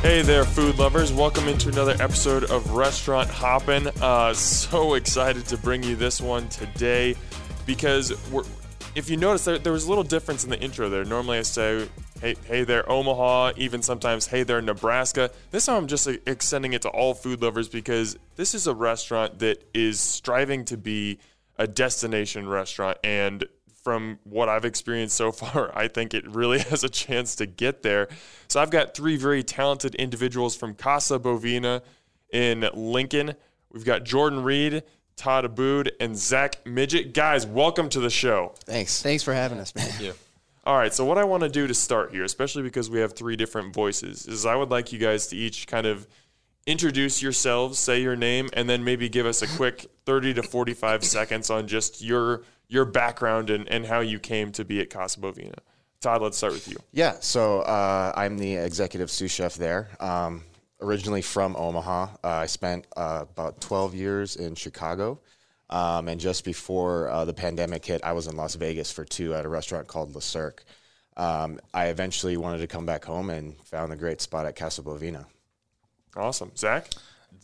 Hey there, food lovers. Welcome into another episode of Restaurant Hoppin'. Uh, so excited to bring you this one today because if you notice, there, there was a little difference in the intro there. Normally I say, hey, hey there, Omaha, even sometimes, hey there, Nebraska. This time I'm just extending it to all food lovers because this is a restaurant that is striving to be a destination restaurant. And from what I've experienced so far, I think it really has a chance to get there. So I've got three very talented individuals from Casa Bovina in Lincoln. We've got Jordan Reed, Todd Abboud, and Zach Midgett. Guys, welcome to the show. Thanks. Thanks for having us, man. Yeah. All right, so what I want to do to start here, especially because we have three different voices, is I would like you guys to each kind of introduce yourselves, say your name, and then maybe give us a quick 30 to 45 seconds on just your your background and, and how you came to be at Casa Bovina. Todd, let's start with you. Yeah, so uh, I'm the executive sous chef there. Um, originally from Omaha, uh, I spent uh, about 12 years in Chicago. Um, and just before uh, the pandemic hit, I was in Las Vegas for two at a restaurant called Le Cirque. Um, I eventually wanted to come back home and found a great spot at Casa Bovina. Awesome. Zach?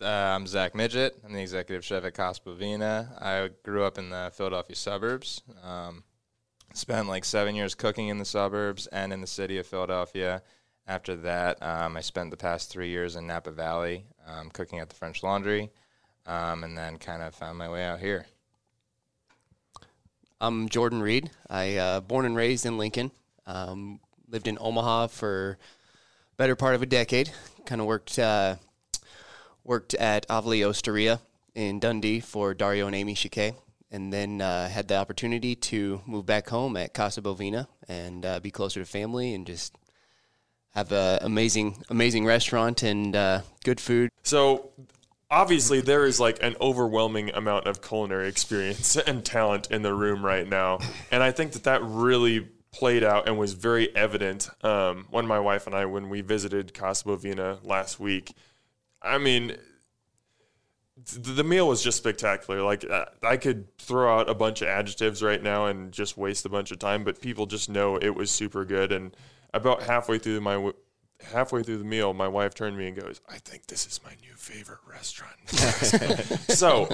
Uh, I'm Zach Midgett. I'm the executive chef at Casa Bovina. I grew up in the Philadelphia suburbs. Um, spent like seven years cooking in the suburbs and in the city of Philadelphia. After that, um, I spent the past three years in Napa Valley um, cooking at the French Laundry, um, and then kind of found my way out here. I'm Jordan Reed. I uh, born and raised in Lincoln. Um, lived in Omaha for better part of a decade. Kind of worked uh, worked at Avoli Osteria in Dundee for Dario and Amy Schicke, and then uh, had the opportunity to move back home at Casa Bovina and uh, be closer to family and just have an amazing amazing restaurant and uh, good food. So obviously there is like an overwhelming amount of culinary experience and talent in the room right now and i think that that really played out and was very evident um, when my wife and i when we visited casa bovina last week. I mean the meal was just spectacular. Like uh, i could throw out a bunch of adjectives right now and just waste a bunch of time but people just know it was super good. And about halfway through my halfway through the meal, my wife turned to me and goes, "I think this is my new favorite restaurant." so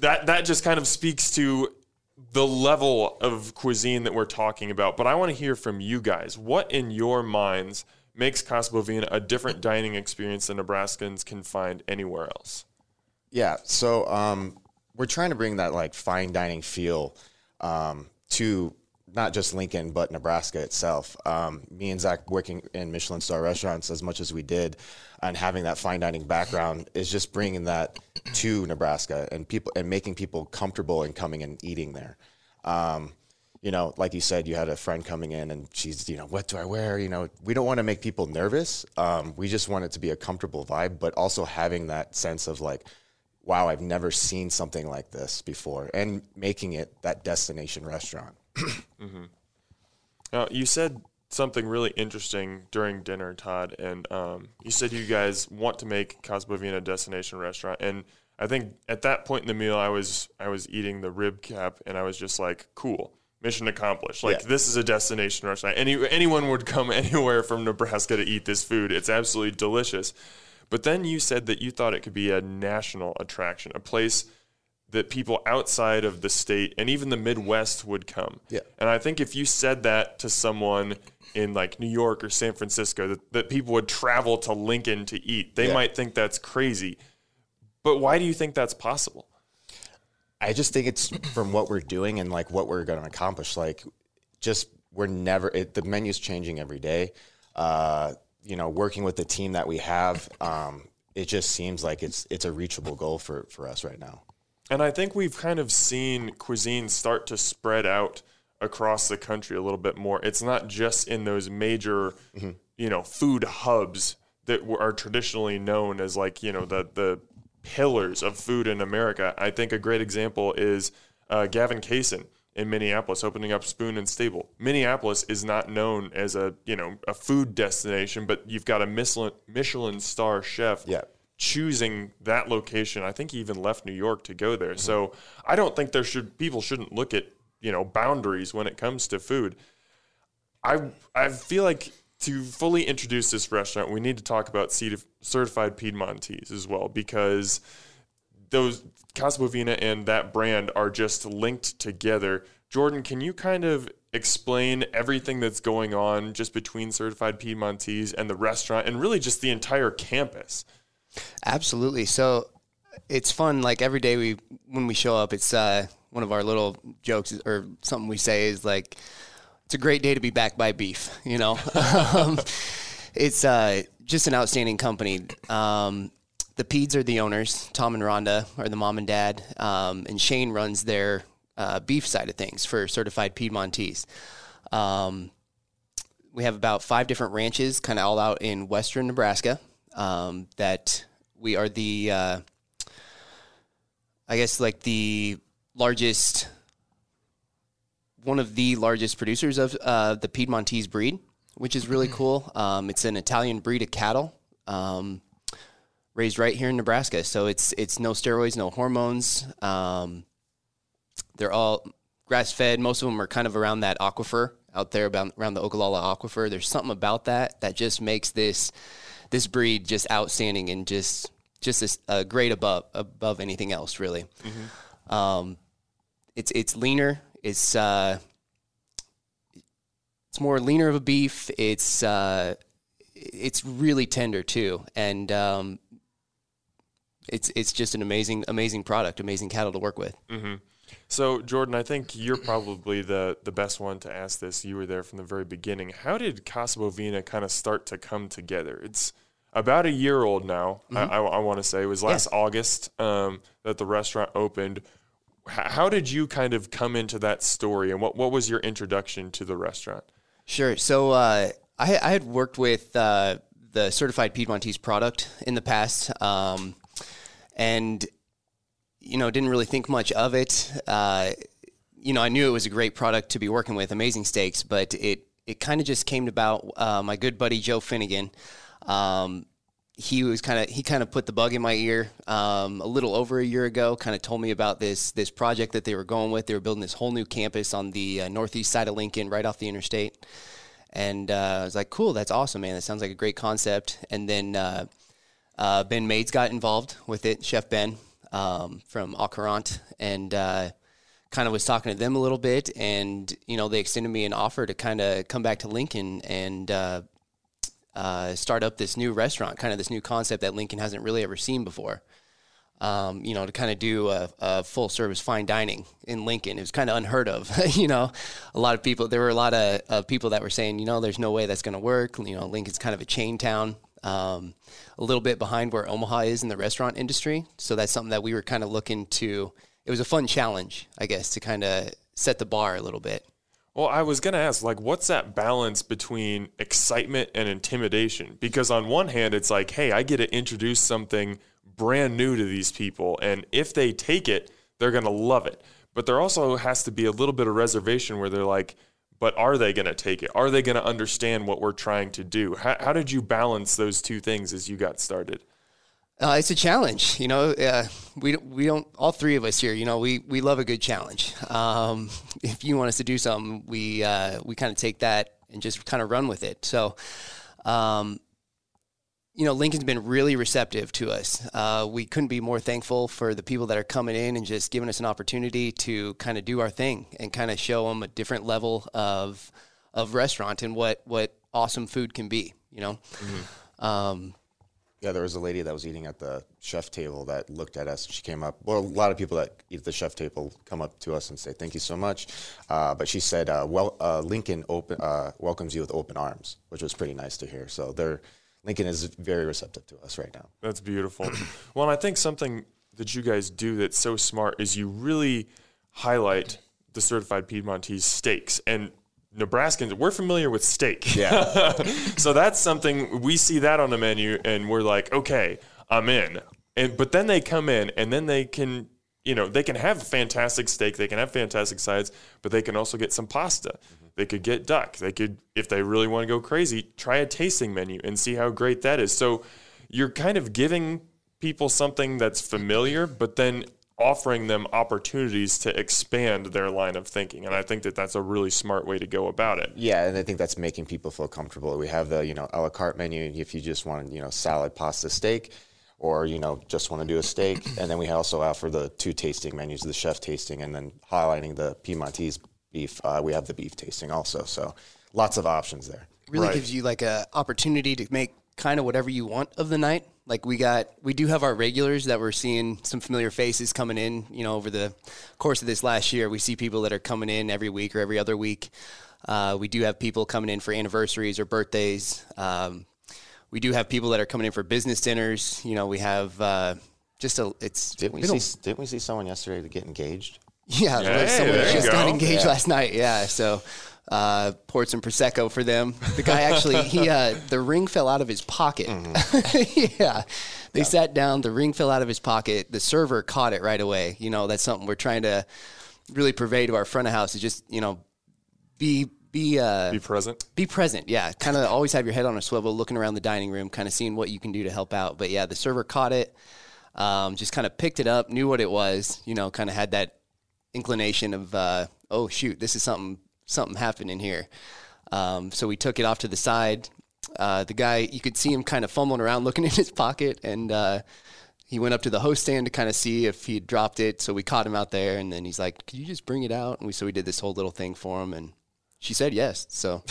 that that just kind of speaks to the level of cuisine that we're talking about. But I want to hear from you guys. What in your minds makes Casa Bovina a different dining experience than Nebraskans can find anywhere else? Yeah, so um, we're trying to bring that like fine dining feel um, to not just Lincoln, but Nebraska itself. Um, me and Zach working in Michelin star restaurants as much as we did, and having that fine dining background is just bringing that to Nebraska and people and making people comfortable in coming and eating there. Um, you know, like you said, you had a friend coming in and she's, you know, what do I wear? You know, we don't want to make people nervous. Um, we just want it to be a comfortable vibe, but also having that sense of like, wow, I've never seen something like this before, and making it that destination restaurant. mm-hmm. Now, you said something really interesting during dinner, Todd, and um, you said you guys want to make Casa Bovina a destination restaurant, and I think at that point in the meal, I was I was eating the rib cap, and I was just like, cool. Mission accomplished. Like Yeah. this is a destination restaurant. Any anyone would come anywhere from Nebraska to eat this food. It's absolutely delicious. But then you said that you thought it could be a national attraction, a place that people outside of the state and even the Midwest would come. Yeah. And I think if you said that to someone in like New York or San Francisco, that, that people would travel to Lincoln to eat, they Yeah. might think that's crazy. But why do you think that's possible? I just think it's from what we're doing and like what we're going to accomplish. Like, just we're never it, the menu's changing every day. Uh, you know, working with the team that we have, um, it just seems like it's it's a reachable goal for for us right now. And I think we've kind of seen cuisine start to spread out across the country a little bit more. It's not just in those major, you know, food hubs that are traditionally known as like, you know, the the pillars of food in America. I think a great example is uh, Gavin Kaysen in Minneapolis opening up Spoon and Stable. Minneapolis is not known as a, you know, a food destination, but you've got a Michelin Michelin star chef Yeah. Choosing that location. I think he even left New York to go there. So mm-hmm. I don't think there should people shouldn't look at you know boundaries when it comes to food. I I feel like to fully introduce this restaurant, we need to talk about certified Piedmontese as well because those Casa Bovina and that brand are just linked together. Jordan, can you kind of explain everything that's going on just between certified Piedmontese and the restaurant and really just the entire campus? Absolutely. So it's fun. Like every day we when we show up, it's uh, one of our little jokes or something we say is like, "It's a great day to be backed by beef." You know, um, it's uh, just an outstanding company. Um, the Peds are the owners. Tom and Rhonda are the mom and dad, um, and Shane runs their uh, beef side of things for certified Piedmontese. Um, we have about five different ranches, kind of all out in western Nebraska. Um, that we are the, uh, I guess, like the largest, one of the largest producers of uh, the Piedmontese breed, which is really cool. Um, it's an Italian breed of cattle. Um, raised right here in Nebraska. So it's it's no steroids, no hormones. Um, they're all grass fed. Most of them are kind of around that aquifer out there, about, around the Ogallala aquifer. There's something about that that just makes this this breed just outstanding and just just a, a grade above above anything else, really. Mm-hmm. Um, it's it's leaner. It's uh, it's more leaner of a beef. It's uh, it's really tender too, and um, it's it's just an amazing amazing product, amazing cattle to work with. Mm-hmm. So Jordan, I think you're probably the the best one to ask this. You were there from the very beginning. How did Casa Bovina kind of start to come together? It's about a year old now. Mm-hmm. I, I, I want to say it was last. August um, that the restaurant opened. H- how did you kind of come into that story, and what what was your introduction to the restaurant? Sure. So uh, I, I, had worked with uh, the certified Piedmontese product in the past. Um, and you know didn't really think much of it. Uh, you know, I knew it was a great product to be working with, amazing steaks, but it it kind of just came about. Uh, my good buddy Joe Finnegan, um, he was kind of he kind of put the bug in my ear um, a little over a year ago. Kind of told me about this this project that they were going with. They were building this whole new campus on the uh, northeast side of Lincoln, right off the interstate. And uh, I was like, "Cool, that's awesome, man. That sounds like a great concept." And then uh, uh, ben Maides got involved with it, Chef Ben um, from Au and uh, kind of was talking to them a little bit. And, you know, they extended me an offer to kind of come back to Lincoln and uh, uh, start up this new restaurant, kind of this new concept that Lincoln hasn't really ever seen before. Um, you know, to kind of do a, a, full service fine dining in Lincoln. It was kind of unheard of. you know, a lot of people, there were a lot of, of people that were saying, you know, there's no way that's going to work. You know, Lincoln's kind of a chain town um, a little bit behind where Omaha is in the restaurant industry. So that's something that we were kind of looking to. It was a fun challenge, I guess, to kind of set the bar a little bit. Well, I was going to ask, like, what's that balance between excitement and intimidation? Because on one hand, it's like, hey, I get to introduce something brand new to these people. And if they take it, they're going to love it. But there also has to be a little bit of reservation where they're like, but are they going to take it? Are they going to understand what we're trying to do? How, how, did you balance those two things as you got started? Uh, it's a challenge, you know. Uh, we we don't all three of us here, you know. We we love a good challenge. Um, if you want us to do something, we uh, we kind of take that and just kind of run with it. So, um, you know, Lincoln's been really receptive to us. Uh, we couldn't be more thankful for the people that are coming in and just giving us an opportunity to kind of do our thing and kind of show them a different level of of restaurant and what what awesome food can be. You know. Mm-hmm. Um, yeah, there was a lady that was eating at the chef table that looked at us. She came up. Well, a lot of people that eat at the chef table come up to us and say, "Thank you so much." Uh, but she said, uh, "Well, uh, Lincoln open uh, welcomes you with open arms," which was pretty nice to hear. So they're Lincoln is very receptive to us right now. That's beautiful. well, I think something that you guys do that's so smart is you really highlight the certified Piedmontese steaks and Nebraskans, we're familiar with steak. Yeah. so that's something we see that on the menu and we're like, okay, I'm in. And but then they come in and then they can, you know, they can have fantastic steak, they can have fantastic sides, but they can also get some pasta. Mm-hmm they could get duck. They could, if they really want to go crazy, try a tasting menu and see how great that is. So you're kind of giving people something that's familiar, but then offering them opportunities to expand their line of thinking. And I think that that's a really smart way to go about it. Yeah, and I think that's making people feel comfortable. We have the you know a la carte menu if you just want you know salad, pasta, steak, or you know just want to do a steak, and then we also offer the two tasting menus, the chef tasting, and then highlighting the Piedmontese beef. Uh, we have the beef tasting also, so lots of options there. really Right. gives you like a opportunity to make kind of whatever you want of the night. Like we got, we do have our regulars that we're seeing some familiar faces coming in. You know, over the course of this last year, we see people that are coming in every week or every other week. Uh, we do have people coming in for anniversaries or birthdays. Um, we do have people that are coming in for business dinners. You know, we have uh, just a. It's Didn't we been see? Didn't we see someone yesterday to get engaged? Yeah, Hey, someone just got engaged Yeah. last night. Yeah, so uh, poured some prosecco for them. The guy actually, he uh, the ring fell out of his pocket. yeah, they sat down. The ring fell out of his pocket. The server caught it right away. You know, that's something we're trying to really purvey to our front of house. Is just you know, be be uh, Be present. be present. Yeah, kind of always have your head on a swivel, looking around the dining room, kind of seeing what you can do to help out. But yeah, the server caught it, um, just kind of picked it up, knew what it was. You know, kind of had that inclination of, uh, oh shoot, this is something something happening here. Um, so we took it off to the side. Uh, the guy, you could see him kind of fumbling around, looking in his pocket, and uh, he went up to the host stand to kind of see if he had dropped it. So we caught him out there, and then he's like, "Could you just bring it out?" And we so we did this whole little thing for him, and she said yes. So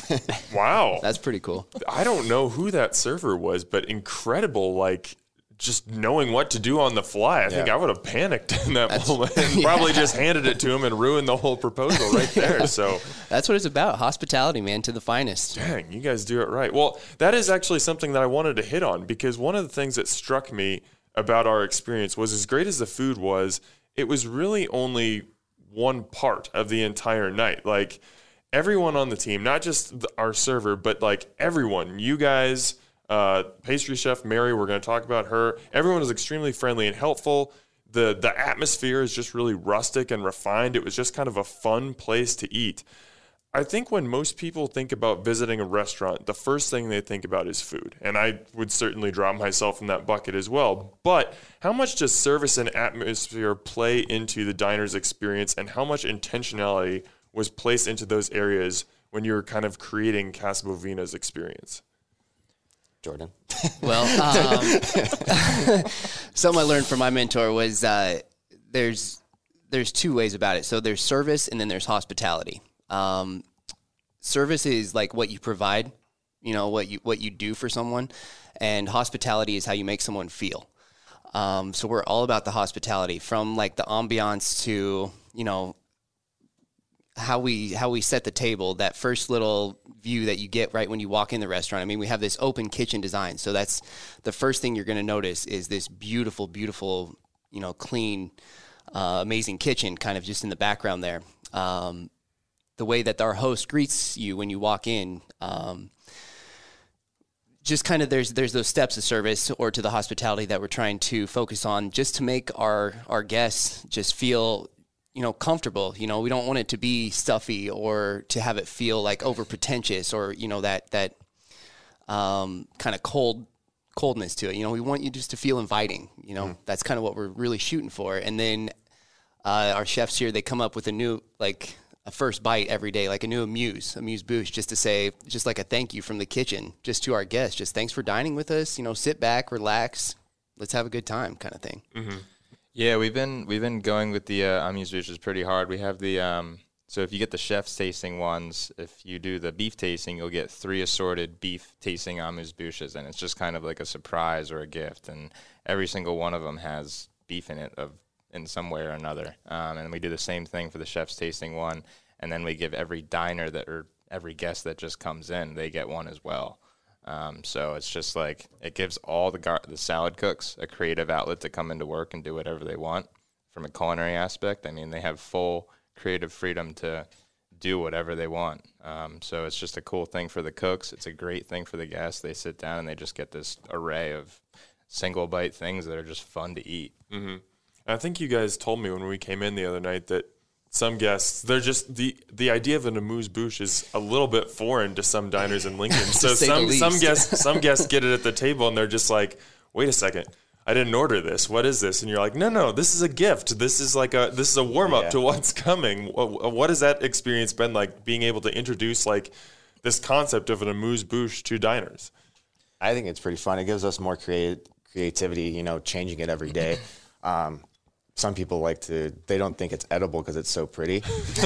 Wow. that's pretty cool. I don't know who that server was, but incredible, like just knowing what to do on the fly. I think I would have panicked in that moment and probably just handed it to him and ruined the whole proposal right there. So, That's what it's about. Hospitality, man, to the finest. dang, you guys do it right. Well, that is actually something that I wanted to hit on because one of the things that struck me about our experience was as great as the food was, it was really only one part of the entire night. Like everyone on the team, not just the, our server, but like everyone, you guys, uh, pastry chef Mary, we're going to talk about her. Everyone was extremely friendly and helpful. The the atmosphere is just really rustic and refined. It was just kind of a fun place to eat. I think when most people think about visiting a restaurant, the first thing they think about is food. And I would certainly drop myself in that bucket as well. But how much does service and atmosphere play into the diner's experience and how much intentionality was placed into those areas when you were kind of creating Casa Bovina's experience? Jordan. Well, um, something I learned from my mentor was uh, there's there's two ways about it. So there's service and then there's hospitality. Um, service is like what you provide, you know, what you what you do for someone, and hospitality is how you make someone feel. Um, so we're all about the hospitality, from like the ambiance to you know how we how we set the table that first little view that you get right when you walk in the restaurant. I mean we have this open kitchen design so that's the first thing you're going to notice is this beautiful beautiful you know clean uh, amazing kitchen kind of just in the background there. Um, the way that our host greets you when you walk in um, just kind of there's there's those steps of service or to the hospitality that we're trying to focus on just to make our our guests just feel you know comfortable you know we don't want it to be stuffy or to have it feel like over pretentious or you know that that um, kind of cold coldness to it. You know we want you just to feel inviting you know? That's kind of what we're really shooting for. And then uh, our chefs here they come up with a new like a first bite every day like a new amuse amuse bouche just to say just like a thank you from the kitchen just to our guests just thanks for dining with us you know sit back relax let's have a good time kind of thing Yeah, we've been we've been going with the uh, amuse bouches pretty hard. We have the um, so if you get the chef's tasting ones, if you do the beef tasting, you'll get three assorted beef tasting amuse bouches, and it's just kind of like a surprise or a gift. And every single one of them has beef in it of in some way or another. Um, and we do the same thing for the chef's tasting one, and then we give every diner that or every guest that just comes in, they get one as well. Um, so it's just like it gives all the gar- the salad cooks a creative outlet to come into work and do whatever they want from a culinary aspect. I mean, they have full creative freedom to do whatever they want. Um, so it's just a cool thing for the cooks. It's a great thing for the guests. They sit down and they just get this array of single bite things that are just fun to eat. I think you guys told me when we came in the other night that some guests they're just the the idea of an amuse bouche is a little bit foreign to some diners in Lincoln. so some some guests some guests get it at the table and they're just like, wait a second. I didn't order this. What is this? And you're like, no, no, this is a gift. This is like a this is a warm up Yeah. to what's coming. Wh- What has that experience been like? Being able to introduce like this concept of an amuse bouche to diners. I think it's pretty fun. It gives us more creative creativity, you know, changing it every day. Um, some people like to, they don't think it's edible because it's so pretty.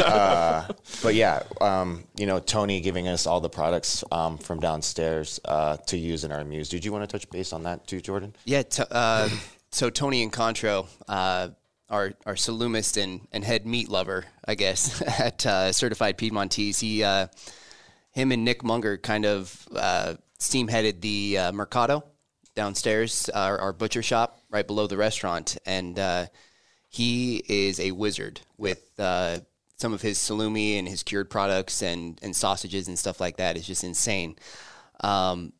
uh, but yeah, um, you know, Tony giving us all the products um, from downstairs uh, to use in our muse. Did you want to touch base on that too, Jordan? Yeah. T- uh, so Tony and Contro, uh, our our salumist and, and head meat lover, I guess, at uh, Certified Piedmontese. He, uh, him and Nick Munger kind of uh, steam headed the uh, Mercado downstairs, our, our butcher shop right below the restaurant, and uh, he is a wizard with. Uh, some of his salumi and his cured products and, and sausages and stuff like that is just insane. Um,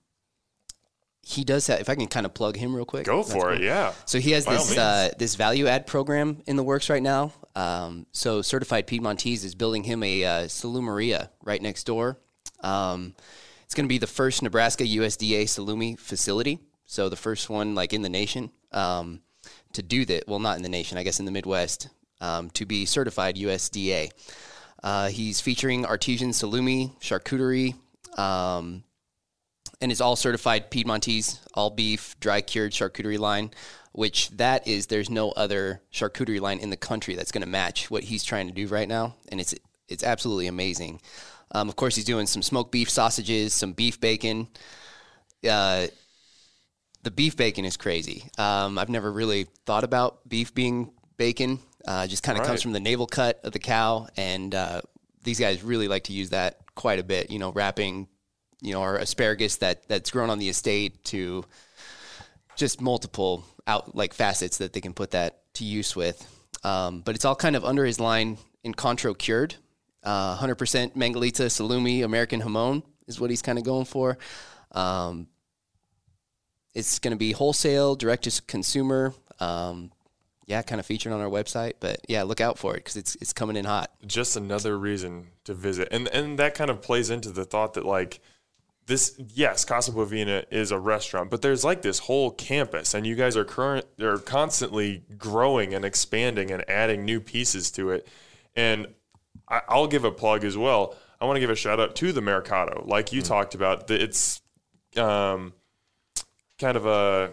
he does have. If I can kind of plug him real quick, Go for cool. it. Yeah. So he has By this uh, this value add program in the works right now. Um, so Certified Piedmontese is building him a uh, salumeria right next door. Um, it's going to be the first Nebraska USDA salumi facility. So the first one like in the nation um, to do that. Well, not in the nation, I guess in the Midwest um, to be certified USDA. Uh, he's featuring artesian salumi, charcuterie, um, and is all certified Piedmontese, all beef, dry cured charcuterie line. Which that is, there's no other charcuterie line in the country that's going to match what he's trying to do right now, and it's it's absolutely amazing. Um, of course, he's doing some smoked beef sausages, some beef bacon. Uh, the beef bacon is crazy. Um, I've never really thought about beef being bacon. Uh, just kind of Right. comes from the navel cut of the cow, and uh, these guys really like to use that quite a bit. You know, wrapping, you know, our asparagus that that's grown on the estate to just multiple out like facets that they can put that to use with. Um, but it's all kind of under his line in Contro cured. Uh, 100% Mangalitsa Salumi American Hamon is what he's kind of going for. Um, it's going to be wholesale, direct to consumer. Um, yeah, kind of featured on our website. But yeah, look out for it because it's it's coming in hot. just another reason to visit. And and that kind of plays into the thought that like this yes, Casa Bovina is a restaurant, but there's like this whole campus and you guys are current they're constantly growing and expanding and adding new pieces to it. And I, I'll give a plug as well. I want to give a shout out to the Mercado. Like you talked about, it's um, kind of a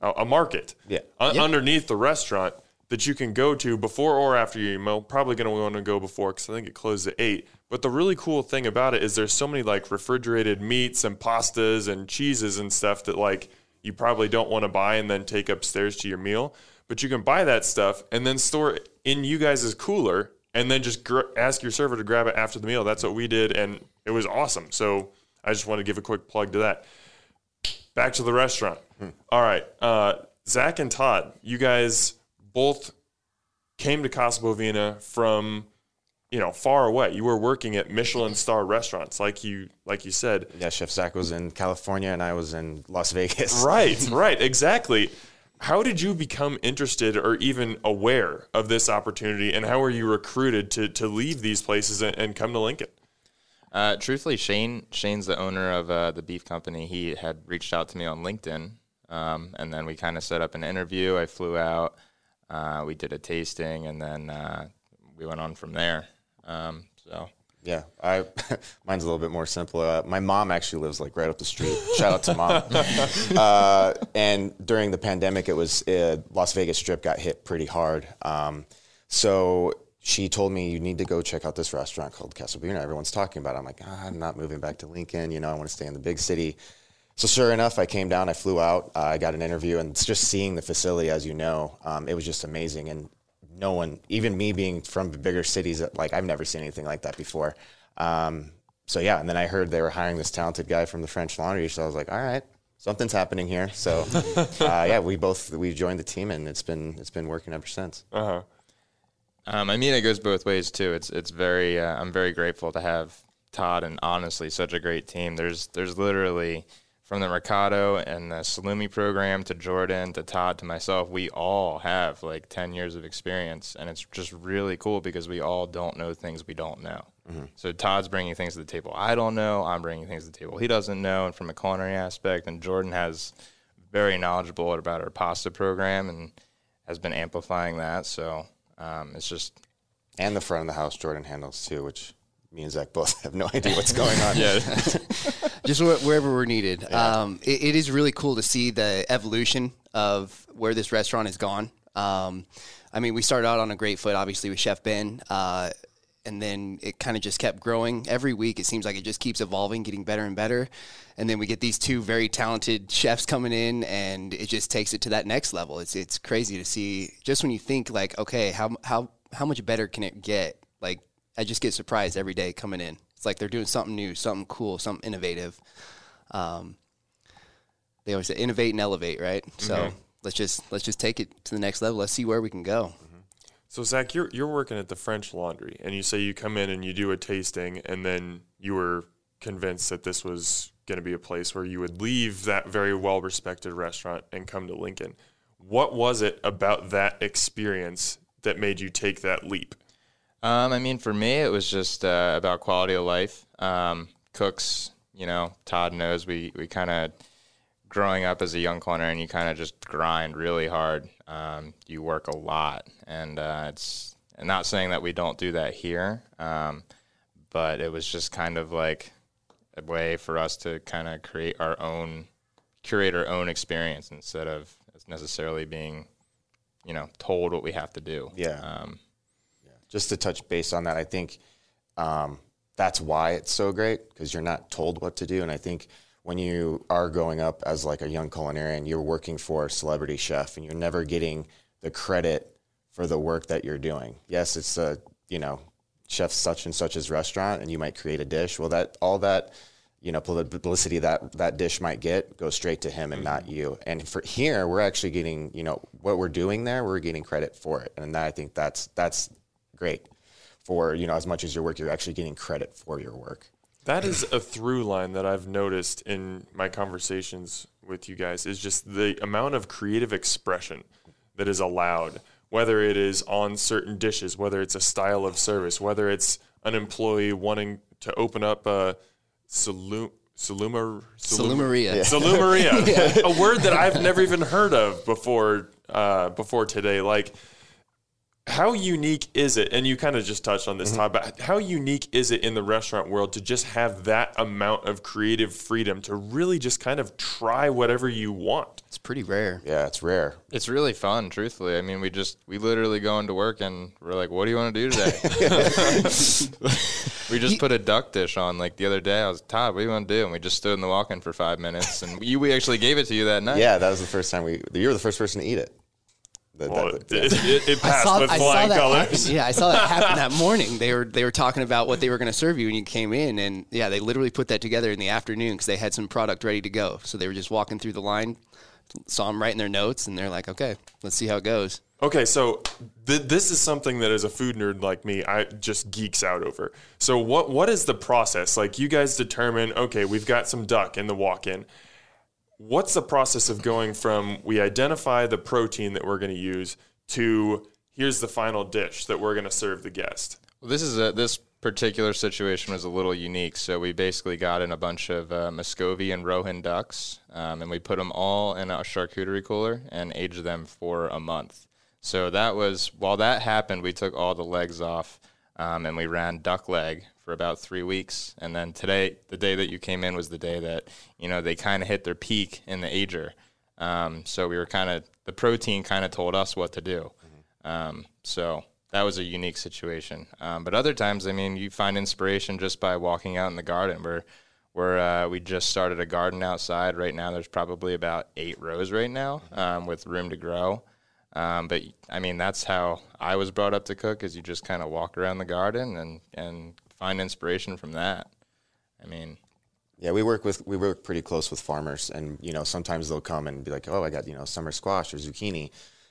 a, market Yeah. un- Yeah. underneath the restaurant that you can go to before or after your meal. Probably going to want to go before because I think it closes at eight. But the really cool thing about it is there's so many like refrigerated meats and pastas and cheeses and stuff that like you probably don't want to buy and then take upstairs to your meal. But you can buy that stuff and then store it in you guys' cooler and then just gr- ask your server to grab it after the meal. That's what we did and it was awesome. So I just want to give a quick plug to that back to the restaurant. All right, uh, Zach and Todd, you guys both came to Casa Bovina from you know far away. You were working at Michelin star restaurants, like you like you said. Yeah, Chef Zach was in California and I was in Las Vegas. Right, right, exactly. How did you become interested or even aware of this opportunity, and how were you recruited to to leave these places and, and come to Lincoln? Uh, truthfully, Shane Shane's the owner of uh, the beef company. He had reached out to me on LinkedIn, um, and then we kind of set up an interview. I flew out, uh, we did a tasting, and then uh, we went on from there. Um, so Yeah, I mine's a little bit more simple. Uh, my mom actually lives like right up the street. Shout out to mom. uh, and during the pandemic, it was uh, Las Vegas Strip got hit pretty hard. Um, so she told me you need to go check out this restaurant called Casa Bovina. Everyone's talking about. it. I'm like, ah, I'm not moving back to Lincoln. You know, I want to stay in the big city. So sure enough, I came down. I flew out. Uh, I got an interview, and it's just seeing the facility, as you know, um, it was just amazing. And no one, even me being from bigger cities, like I've never seen anything like that before. Um, so yeah, and then I heard they were hiring this talented guy from the French Laundry. So I was like, all right, something's happening here. So uh, yeah, we both we joined the team, and it's been it's been working ever since. Uh huh. Um, I mean, it goes both ways too. It's it's very. Uh, I'm very grateful to have Todd and honestly such a great team. There's there's literally from the Mercado and the Salumi program to Jordan to Todd to myself, we all have like 10 years of experience, and it's just really cool because we all don't know things we don't know. So Todd's bringing things to the table I don't know. I'm bringing things to the table he doesn't know, and from a culinary aspect, and Jordan has very knowledgeable about our pasta program and has been amplifying that. So um, it's just and the front of the house Jordan handles too, which me and Zach both have no idea what's going on. yeah. just wh- wherever we're needed. Um, it, it is really cool to see the evolution of where this restaurant has gone. Um, I mean, we started out on a great foot, obviously, with Chef Ben. Uh, and then it kind of just kept growing every week. It seems like it just keeps evolving, getting better and better. And then we get these two very talented chefs coming in, and it just takes it to that next level. It's it's crazy to see. Just when you think like, okay, how how how much better can it get? Like, I just get surprised every day coming in. It's like they're doing something new, something cool, something innovative. Um, they always say innovate and elevate, right? So let's just let's just take it to the next level. Let's see where we can go. So Zach, you're you're working at the French Laundry, and you say you come in and you do a tasting, and then you were convinced that this was going to be a place where you would leave that very well respected restaurant and come to Lincoln. What was it about that experience that made you take that leap? Um, I mean, for me, it was just uh, about quality of life. Um, cooks, you know, Todd knows we, we kind of, growing up as a young corner and you kind of just grind really hard. Um, you work a lot. And uh, it's and not saying that we don't do that here, um, but it was just kind of like a way for us to kind of create our own, curate our own experience instead of necessarily being, you know, told what we have to do. Yeah. Um, just to touch base on that, I think um, that's why it's so great because you're not told what to do. And I think when you are growing up as like a young culinarian, you're working for a celebrity chef and you're never getting the credit for the work that you're doing. Yes, it's a, you know, chef such and such's restaurant and you might create a dish. Well, that all that, you know, publicity that that dish might get goes straight to him and not mm-hmm. you. And for here, we're actually getting, you know, what we're doing there, we're getting credit for it. And that, I think that's that's great for you know as much as your work you're actually getting credit for your work That is a through line that I've noticed in my conversations with you guys is just the amount of creative expression that is allowed, whether it is on certain dishes, whether it's a style of service, whether it's an employee wanting to open up a saloon. Saluma, Salumeria. Salumeria, a word that I've never even heard of before uh, before today. Like, how unique is it? And you kind of just touched on this, mm-hmm. Todd, but how unique is it in the restaurant world to just have that amount of creative freedom to really just kind of try whatever you want? It's pretty rare. yeah it's rare It's really fun, truthfully. I mean, we just we literally go into work and we're like, "What do you want to do today?" we just put a duck dish on. Like the other day, I was Todd, "What do you want to do?" And we just stood in the walk-in for five minutes, and you, we actually gave it to you that night. yeah that was the first time we you were the first person to eat it The- Well, that- it, it, it passed with I flying that colors. happen. Yeah, I saw that happen that morning. They were they were talking about what they were going to serve you when you came in, and yeah, they literally put that together in the afternoon because they had some product ready to go. So they were just walking through the line, saw them writing their notes, and they're like, "Okay, let's see how it goes." Okay, so th- this is something that as a food nerd like me, I just geeks out over. So what what is the process? Like you guys determine, okay, we've got some duck in the walk-in. What's the process of going from we identify the protein that we're going to use to here's the final dish that we're going to serve the guest? Well, this is a this particular situation was a little unique. So we basically got in a bunch of uh, Muscovy and Rouen ducks, um, and we put them all in a charcuterie cooler and aged them for a month. So that was while that happened, we took all the legs off, um, and we ran duck leg for about three weeks. And then today, the day that you came in was the day that you know they kind of hit their peak in the ager. Um, so we were kind of the protein kind of told us what to do. Um, so that was a unique situation. Um, but other times, I mean, you find inspiration just by walking out in the garden. Where where uh, we just started a garden outside. Right now, there's probably about eight rows right now um, with room to grow. Um, but I mean, that's how I was brought up to cook. Is you just kind of walk around the garden and and find inspiration from that. I mean, Yeah, we work with we work pretty close with farmers, and you know sometimes they'll come and be like, "Oh, I got you know summer squash or zucchini,"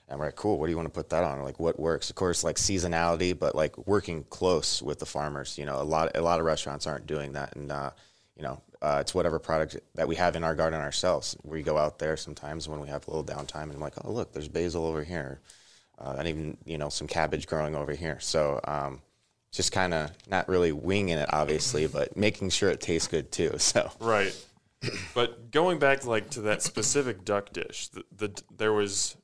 and we're like, "Cool, what do you want to put that on?" Like, what works? Of course, like seasonality, but like working close with the farmers. You know, a lot a lot of restaurants aren't doing that, and uh, you know, uh, it's whatever product that we have in our garden ourselves. We go out there sometimes when we have a little downtime, and I'm like, "Oh, look, there's basil over here," uh, and even you know some cabbage growing over here. So. Um, just kind of not really winging it, obviously, but making sure it tastes good too. So Right. but going back like to that specific duck dish, the, the there was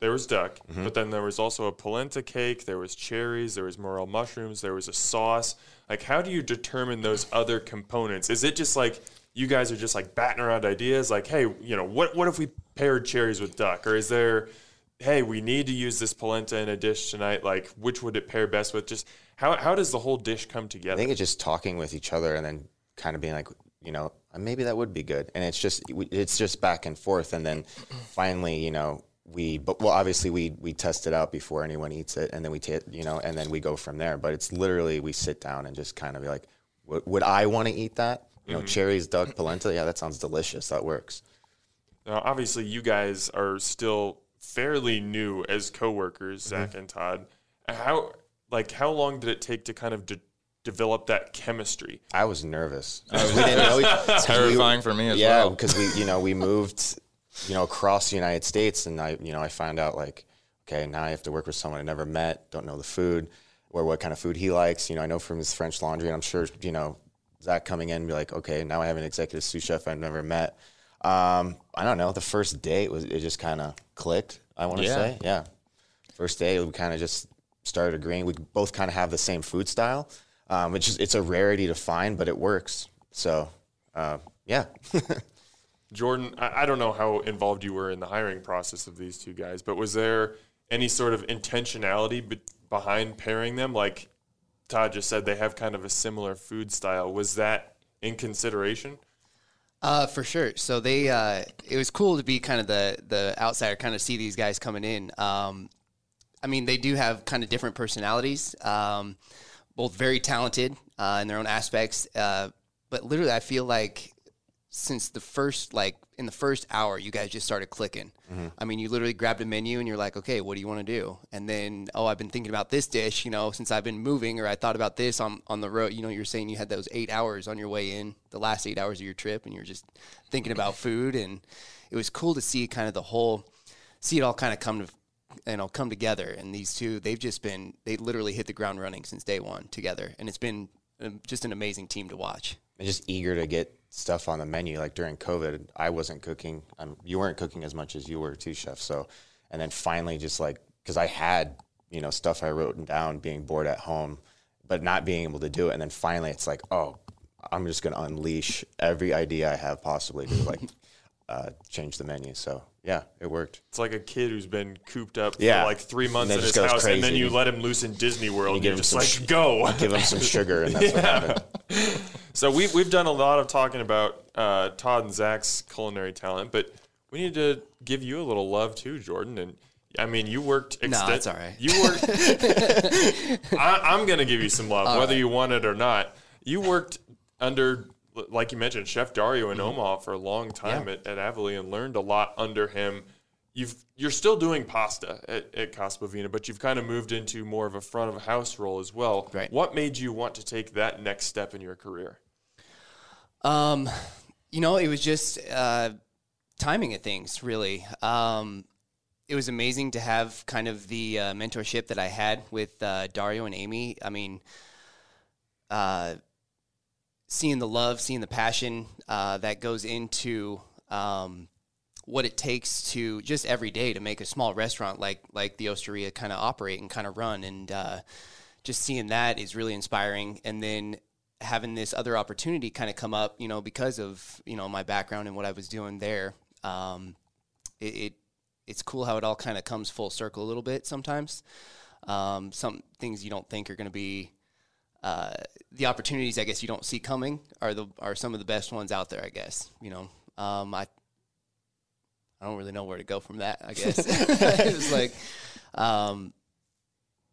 there was duck, mm-hmm. but then there was also a polenta cake, there was cherries, there was morel mushrooms, there was a sauce. Like how do you determine those other components? Is it just like you guys are just like batting around ideas like, hey, you know, what what if we paired cherries with duck? Or is there hey, we need to use this polenta in a dish tonight, like which would it pair best with? Just how how does the whole dish come together? I think it's just talking with each other and then kind of being like, you know, "Uh, maybe that would be good. And it's just it's just back and forth, and then finally, you know, we but well obviously we we test it out before anyone eats it, and then we take you know, and then we go from there. But it's literally we sit down and just kind of be like, would, would I want to eat that? You know, cherries, duck, polenta. Yeah, that sounds delicious. That works. Now, obviously, you guys are still fairly new as coworkers, Zach and Todd. How like how long did it take to kind of de- develop that chemistry? I was nervous. we didn't know each- Terrifying for me as yeah, well. because we, you know, we moved, you know, across the United States, and I, you know, I found out like, okay, now I have to work with someone I never met, don't know the food, or what kind of food he likes. You know, I know from his French Laundry, and I'm sure, you know, Zach coming in and be like, okay, now I have an executive sous chef I've never met. Um, I don't know. The first date was, it just kind of clicked. I want to Yeah. say, yeah. First day we kind of just started agreeing. We both kind of have the same food style, um, which is it's a rarity to find, but it works. So, uh, yeah. Jordan, I, I don't know how involved you were in the hiring process of these two guys, but was there any sort of intentionality be- behind pairing them? Like Todd just said, they have kind of a similar food style. Was that in consideration? Uh, for sure. So they, uh, it was cool to be kind of the the outsider, kind of see these guys coming in. Um, I mean, they do have kind of different personalities, um, both very talented uh, in their own aspects. Uh, but literally, I feel like since the first, like in the first hour, you guys just started clicking. I mean, you literally grabbed a menu and you're like, okay, what do you want to do? And then, oh, I've been thinking about this dish, you know, since I've been moving, or I thought about this on on the road. You know, you're saying you had those eight hours on your way in, the last eight hours of your trip, and you're just thinking about food, and it was cool to see kind of the whole, see it all kind of come to you know come together and these two they've just been they literally hit the ground running since day one together and it's been um, just an amazing team to watch I'm just eager to get stuff on the menu. Like during COVID, I wasn't cooking. Um, you weren't cooking as much as you were too, chef. So, and then finally, just like because I had you know stuff I wrote down, being bored at home, but not being able to do it, and then finally, it's like, oh, I'm just gonna unleash every idea I have possibly to like uh, change the menu. So yeah, it worked. It's like a kid who's been cooped up Yeah. for like three months in his just goes house, and then you let him loose in Disney World, and give you're just like, sh- go. Give him some sugar, and that's what happened. So we've we've done a lot of talking about uh, Todd and Zach's culinary talent, but we need to give you a little love too, Jordan. And I mean, you worked. No, exten- it's all right. You worked. I, I'm going to give you some love, whether you want it or not. You worked under, like you mentioned, Chef Dario in Omaha for a long time at, at Avoli and learned a lot under him. You've you're still doing pasta at, at but you've kind of moved into more of a front of house role as well. Right. What made you want to take that next step in your career? Um, you know, it was just uh, timing of things, really. Um, it was amazing to have kind of the uh, mentorship that I had with uh, Dario and Amy. I mean, uh, seeing the love, seeing the passion uh, that goes into um, what it takes to just every day to make a small restaurant like like the Osteria kind of operate and kind of run, and uh, just seeing that is really inspiring. And then having this other opportunity kind of come up, you know, because of you know my background and what I was doing there. Um, it, it it's cool how it all kind of comes full circle a little bit sometimes. Um, some things you don't think are going to be uh, the opportunities I guess you don't see coming are the are some of the best ones out there. I guess you know. Um, I I don't really know where to go from that. I guess it's like um,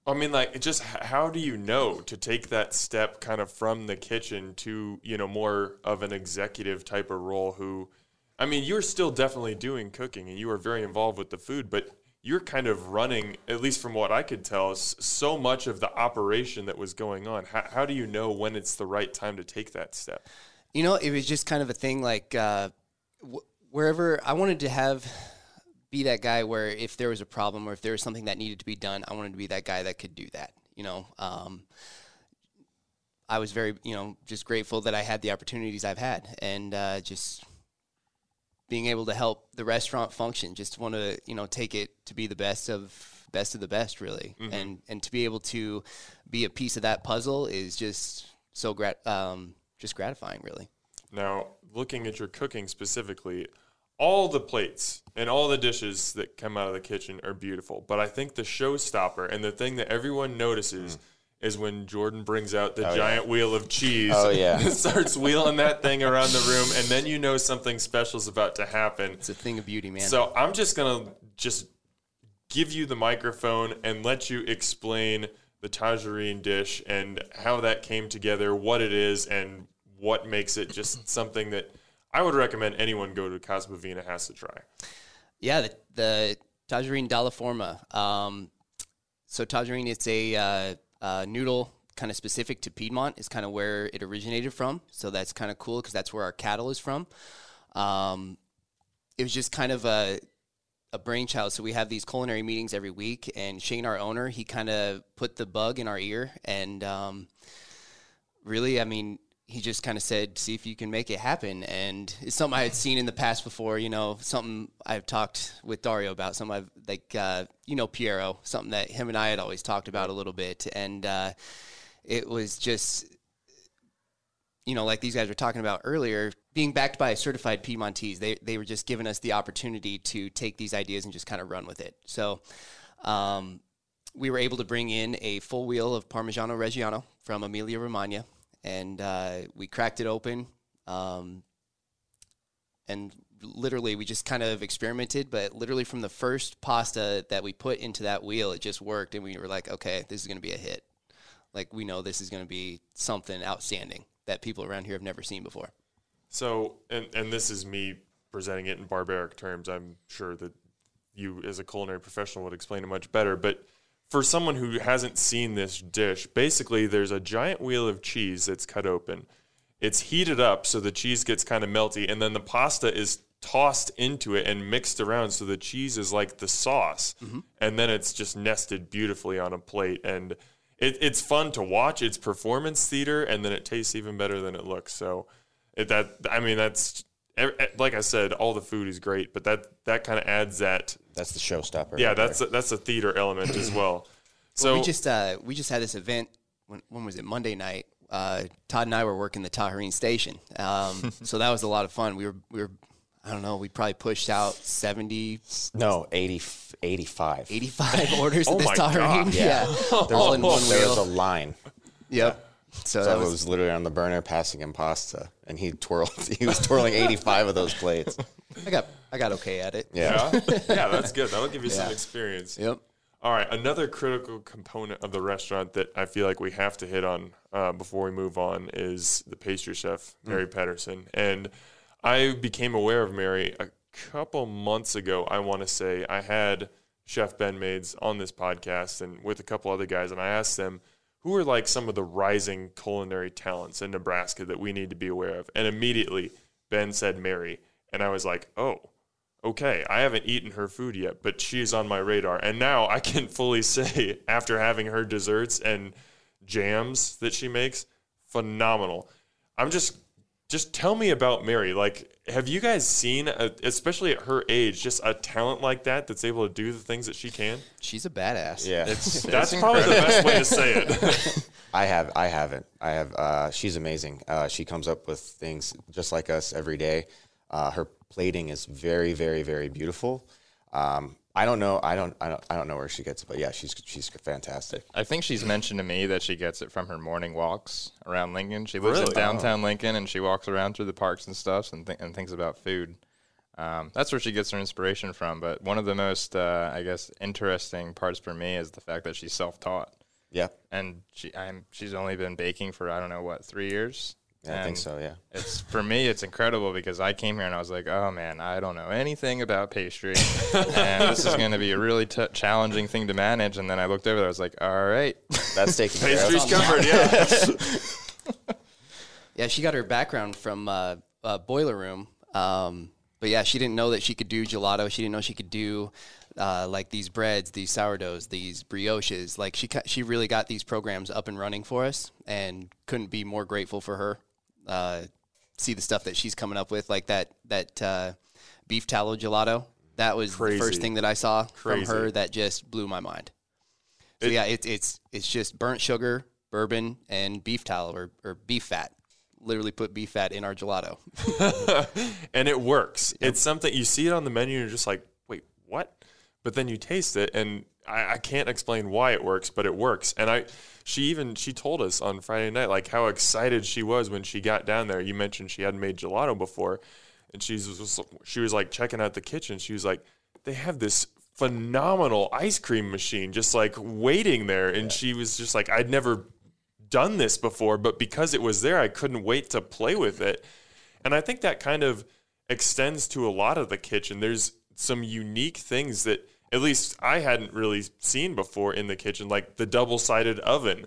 I mean, like, just how do you know to take that step kind of from the kitchen to, you know, more of an executive type of role who, I mean, you're still definitely doing cooking and you are very involved with the food, but you're kind of running, at least from what I could tell, so much of the operation that was going on. How, how do you know when it's the right time to take that step? You know, it was just kind of a thing like uh, wh- wherever I wanted to have be that guy where if there was a problem or if there was something that needed to be done, I wanted to be that guy that could do that. You know, um, I was very, you know, just grateful that I had the opportunities I've had, and uh, just being able to help the restaurant function. Just want to you know take it to be the best of best of the best, really, and and to be able to be a piece of that puzzle is just so grat um, just gratifying, really. Now, looking at your cooking specifically, all the plates and all the dishes that come out of the kitchen are beautiful. But I think the showstopper and the thing that everyone notices is when Jordan brings out the giant wheel of cheese. Oh, yeah. and starts wheeling that thing around the room, and then you know something special is about to happen. It's a thing of beauty, man. So I'm just gonna just give you the microphone and let you explain the tajarin dish and how that came together, what it is, and what makes it just something that I would recommend anyone go to Casa Bovina has to try. Yeah, the, the Tajarin Dalla Forma. Um, so Tajarin, it's a uh, uh, noodle kind of specific to Piedmont. Is kind of where it originated from. So that's kind of cool because that's where our cattle is from. Um, it was just kind of a a brainchild. So we have these culinary meetings every week, and Shane, our owner, he kind of put the bug in our ear, and um, really, I mean, he just kind of said, "See if you can make it happen." And it's something I had seen in the past before. You know, something I've talked with Dario about. Something I've like, uh, you know, Piero. Something that him and I had always talked about a little bit, and uh, it was just. You know, like these guys were talking about earlier, being backed by a certified Piedmontese, they they were just giving us the opportunity to take these ideas and just kind of run with it. So, um, we were able to bring in a full wheel of Parmigiano Reggiano from Emilia Romagna, and uh, we cracked it open. Um, and literally, we just kind of experimented, but literally from the first pasta that we put into that wheel, it just worked, and we were like, okay, this is going to be a hit. Like we know this is going to be something outstanding that people around here have never seen before. So, and and this is me presenting it in barbaric terms. I'm sure that you, as a culinary professional, would explain it much better. But for someone who hasn't seen this dish, basically there's a giant wheel of cheese that's cut open. It's heated up so the cheese gets kind of melty, and then the pasta is tossed into it and mixed around so the cheese is like the sauce, mm-hmm. and then it's just nested beautifully on a plate. And it, it's fun to watch. It's performance theater, and then it tastes even better than it looks. So it, that I mean, that's like I said, all the food is great, but that that kind of adds that. That's the showstopper. Yeah, right that's a, that's a theater element as well. So we just uh, we just had this event. When, when was it? Monday night. Uh, Todd and I were working the tajarin station, um, so that was a lot of fun. We were we were I don't know. We probably pushed out 70, no 80, 85. 85 orders Oh of this my Tajarin. God. Yeah, all in one There was a line. Yep. So, So that I was, was literally on the burner passing him pasta, and he twirled. He was twirling eighty-five of those plates. I got I got okay at it. Yeah, yeah, yeah, that's good. That'll give you some experience. Yep. All right, another critical component of the restaurant that I feel like we have to hit on uh, before we move on is the pastry chef, Mary Patterson. And I became aware of Mary a couple months ago, I want to say. I had Chef Ben Maides on this podcast and with a couple other guys, and I asked them who are like some of the rising culinary talents in Nebraska that we need to be aware of. And immediately, Ben said Mary. And I was like, oh, okay, I haven't eaten her food yet, but she's on my radar. And now I can fully say, after having her desserts and jams that she makes, phenomenal. I'm just, just tell me about Mary. Like, have you guys seen, a, especially at her age, just a talent like that that's able to do the things that she can? She's a badass. yeah. That's probably the best way to say it. I have. I haven't. I have. Uh, she's amazing. Uh, she comes up with things just like us every day. Uh, her plating is very, very, very beautiful. Um, I don't know. I don't. I don't. I don't know where she gets it, but yeah, she's she's fantastic. I think she's mentioned to me that she gets it from her morning walks around Lincoln. She lives Really? in downtown Lincoln and she walks around through the parks and stuff and, th- and thinks about food. Um, that's where she gets her inspiration from. But one of the most, uh, I guess, interesting parts for me is the fact that she's self-taught, Yeah. and she I'm, she's only been baking for I don't know what three years. Yeah, I think so. Yeah. It's for me, it's incredible because I came here and I was like, "Oh man, I don't know anything about pastry, and this is going to be a really t- challenging thing to manage." And then I looked over there, I was like, "All right, That's taken care of. Pastry's covered, yeah. Yeah, she got her background from uh, uh, Boiler Room. Um, but yeah, she didn't know that she could do gelato. She didn't know she could do uh, like these breads, these sourdoughs, these brioches. Like she ca- she really got these programs up and running for us, and couldn't be more grateful for her. Uh, see the stuff that she's coming up with, like that that uh, beef tallow gelato. That was Crazy. the first thing that I saw Crazy. from her that just blew my mind. So It- yeah, it's it's it's just burnt sugar, bourbon, and beef tallow or, or beef fat. Literally put beef fat in our gelato. and it works. It's something you see it on the menu and you're just like, wait, what? But then you taste it and I, I can't explain why it works, but it works. And I she even she told us on Friday night like how excited she was when she got down there. You mentioned she hadn't made gelato before and she's was, she was like checking out the kitchen. She was like, they have this phenomenal ice cream machine just like waiting there and she was just like I'd never done this before, but because it was there, I couldn't wait to play with it. And I think that kind of extends to a lot of the kitchen. There's some unique things that at least I hadn't really seen before in the kitchen, like the double sided oven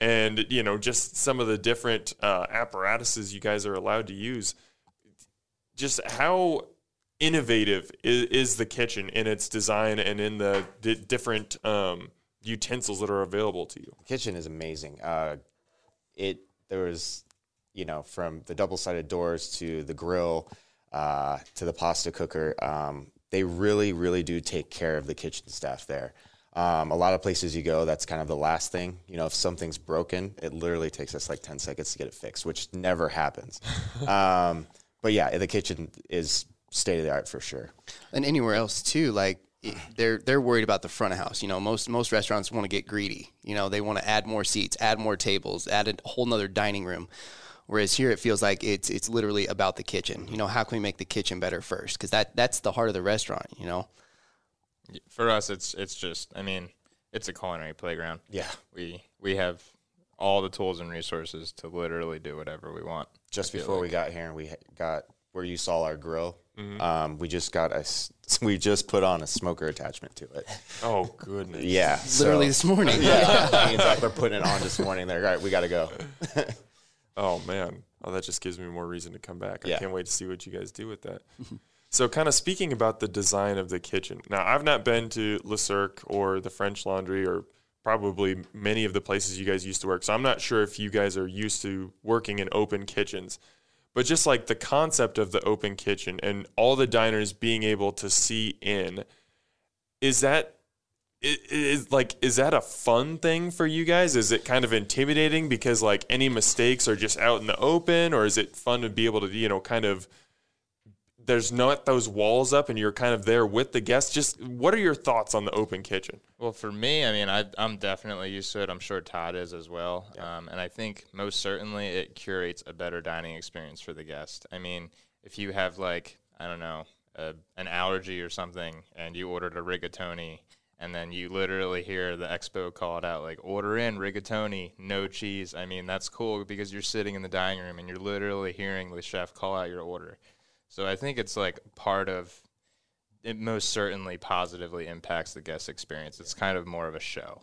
and, you know, just some of the different uh, apparatuses you guys are allowed to use. Just how innovative is, is the kitchen in its design and in the di- different um, utensils that are available to you? The kitchen is amazing. Uh, it there was, you know, from the double sided doors to the grill uh, to the pasta cooker. Um, they really, really do take care of the kitchen staff there. Um, a lot of places you go, that's kind of the last thing. You know, if something's broken, it literally takes us like ten seconds to get it fixed, which never happens. um, but yeah, the kitchen is state of the art for sure. and anywhere else too. Like they're they're worried about the front of house. You know, most most restaurants want to get greedy. You know, they want to add more seats, add more tables, add a whole nother dining room. Whereas here, it feels like it's it's literally about the kitchen. You know, how can we make the kitchen better first? Because that that's the heart of the restaurant. You know, For us, it's it's just. I mean, it's a culinary playground. Yeah. We we have all the tools and resources to literally do whatever we want. just I feel before we got here and we got where you saw our grill um, we just got a s- we just put on a smoker attachment to it Oh, goodness. yeah literally so, this morning. yeah me and Zach were putting it on this morning there all right we gotta go Oh man, oh that just gives me more reason to come back. I can't wait to see what you guys do with that. so, kind of speaking about the design of the kitchen. Now, I've not been to Le Cirque or the French Laundry or probably many of the places you guys used to work. So, I'm not sure if you guys are used to working in open kitchens. But just like the concept of the open kitchen and all the diners being able to see in, is that is like is that a fun thing for you guys is it kind of intimidating because like any mistakes are just out in the open or is it fun to be able to you know kind of there's not those walls up and you're kind of there with the guests just what are your thoughts on the open kitchen Well, for me, I mean, I, I'm definitely used to it. I'm sure Todd is as well. Um, and I think most certainly it curates a better dining experience for the guest. I mean, if you have like, I don't know, a, an allergy or something and you ordered a rigatoni and then you literally hear the expo call it out like order in rigatoni, no cheese. I mean, that's cool because you're sitting in the dining room and you're literally hearing the chef call out your order. So I think it's like part of it most certainly positively impacts the guest experience. It's kind of more of a show.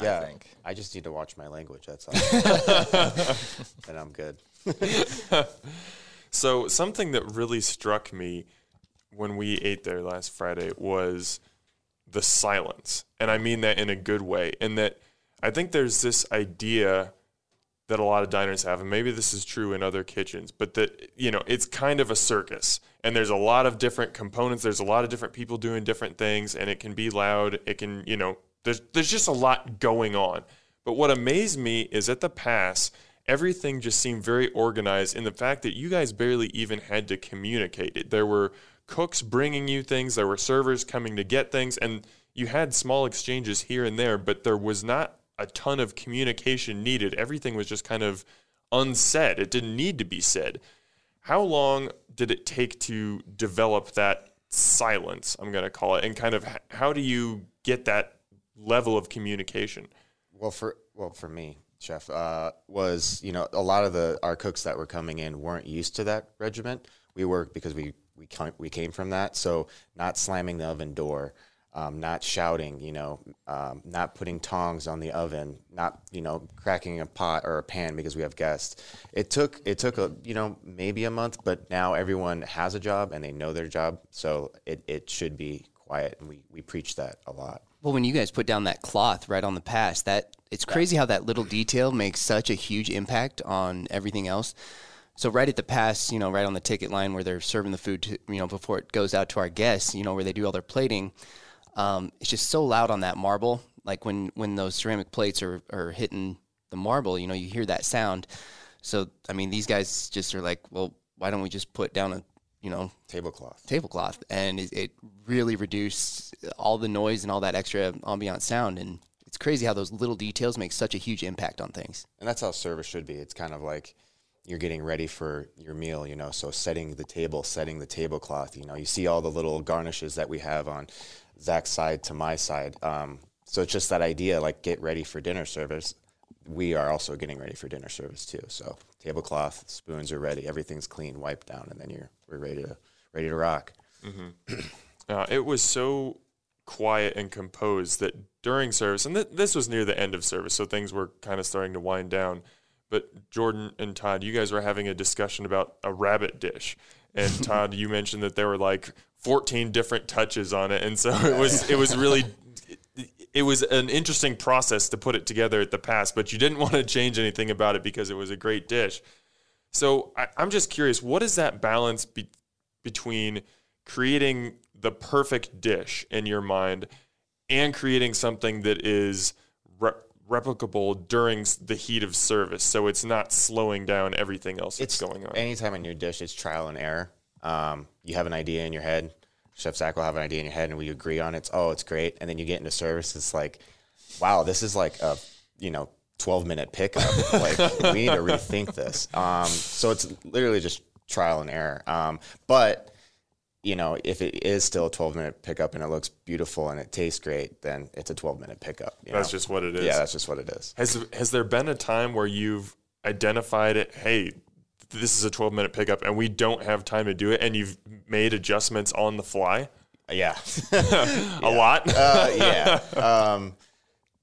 yeah I think. I just need to watch my language that's all and I'm good So something that really struck me when we ate there last Friday was the silence. And I mean that in a good way. And that I think there's this idea that a lot of diners have, and maybe this is true in other kitchens, but that, you know, it's kind of a circus. And there's a lot of different components. There's a lot of different people doing different things, and it can be loud. It can, you know, there's there's just a lot going on. But what amazed me is at the pass, everything just seemed very organized in the fact that you guys barely even had to communicate it. There were cooks bringing you things, there were servers coming to get things, and you had small exchanges here and there, but there was not a ton of communication needed. Everything was just kind of unsaid. It didn't need to be said. How long did it take to develop that silence, I'm going to call it, and kind of how do you get that level of communication? Well, for well for me, chef, uh, was you know a lot of the our cooks that were coming in weren't used to that regiment. We were because we we came, we came from that, so not slamming the oven door, um, not shouting, you know, um, not putting tongs on the oven, not you know cracking a pot or a pan because we have guests. It took it took a you know maybe a month, but now everyone has a job and they know their job, so it, it should be quiet, and we we preach that a lot. Well, when you guys put down that cloth right on the pass, that it's crazy how that little detail makes such a huge impact on everything else. So right at the pass, you know, right on the ticket line where they're serving the food, to, you know, before it goes out to our guests, you know, where they do all their plating, um, it's just so loud on that marble. Like when when those ceramic plates are are hitting the marble, you know, you hear that sound. So I mean, these guys just are like, well, why don't we just put down a you know Tablecloth. tablecloth, and it, it really reduced all the noise and all that extra ambient sound. And it's crazy how those little details make such a huge impact on things. And that's how service should be. It's kind of like you're getting ready for your meal, you know. So setting the table, setting the tablecloth. You know, you see all the little garnishes that we have on Zach's side to my side. Um, so it's just that idea, like get ready for dinner service. We are also getting ready for dinner service too. So tablecloth, spoons are ready, everything's clean, wiped down, and then you're we're ready to ready to rock. Uh, it was so quiet and composed that during service, and th- this was near the end of service, so things were kind of starting to wind down. But Jordan and Todd, you guys were having a discussion about a rabbit dish, and Todd, you mentioned that there were like 14 different touches on it, and so it was it was really. It was an interesting process to put it together at the pass, but you didn't want to change anything about it because it was a great dish. So I, I'm just curious, what is that balance be, between creating the perfect dish in your mind and creating something that is re- replicable during the heat of service, so it's not slowing down everything else that's going on? Anytime in your dish, it's trial and error. Um, you have an idea in your head. Chef Zach will have an idea in your head, and we agree on it. It's, oh, it's great. And then you get into service. It's like, wow, this is like a you know 12 minute pickup. like we need to rethink this. Um, so it's literally just trial and error. Um, but you know, if it is still a 12 minute pickup and it looks beautiful and it tastes great, then it's a 12 minute pickup. you That's know? just what it is. yeah, that's just what it is. Has has there been a time where you've identified it? Hey, this is a 12 minute pickup, and we don't have time to do it, and you've made adjustments on the fly. Yeah. A lot. uh, yeah. Um,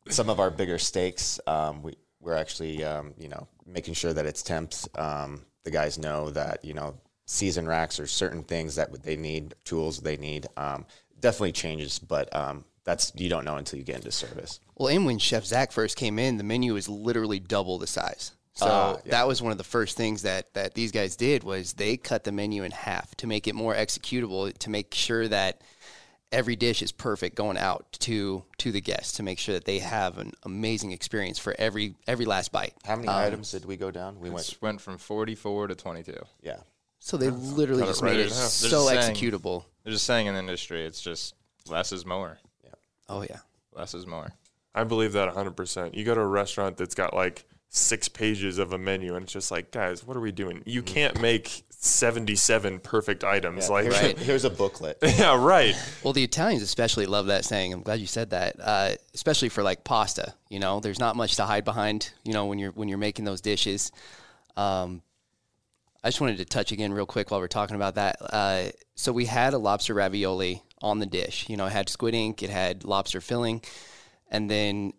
some of our bigger steaks, um, we we're actually um, you know making sure that it's temps. Um, the guys know that you know season racks or certain things that they need, tools they need. Um, definitely changes, but um, that's you don't know until you get into service. Well, and when Chef Zach first came in, the menu was literally double the size. So Ah, yeah. that was one of the first things that that these guys did was they cut the menu in half to make it more executable, to make sure that every dish is perfect going out to to the guests, to make sure that they have an amazing experience for every every last bite. How many items did we go down? We went. Went from 44 to 22. Yeah. So they literally Cut it just right made in it half. They're so just saying- executable. They're just saying in the industry, it's just less is more. Oh yeah. Less is more. I believe that 100%. You go to a restaurant that's got like six pages of a menu, and it's just like, guys, what are we doing? You can't make 77 perfect items. like, here's, Right. a, here's a booklet. yeah, right. Well, the Italians especially love that saying. I'm glad you said that. Uh, especially for like pasta, you know, there's not much to hide behind. You know, when you're when you're making those dishes. Um, I just wanted to touch again real quick while we're talking about that. Uh, so we had a lobster ravioli on the dish. You know, it had squid ink, it had lobster filling, and then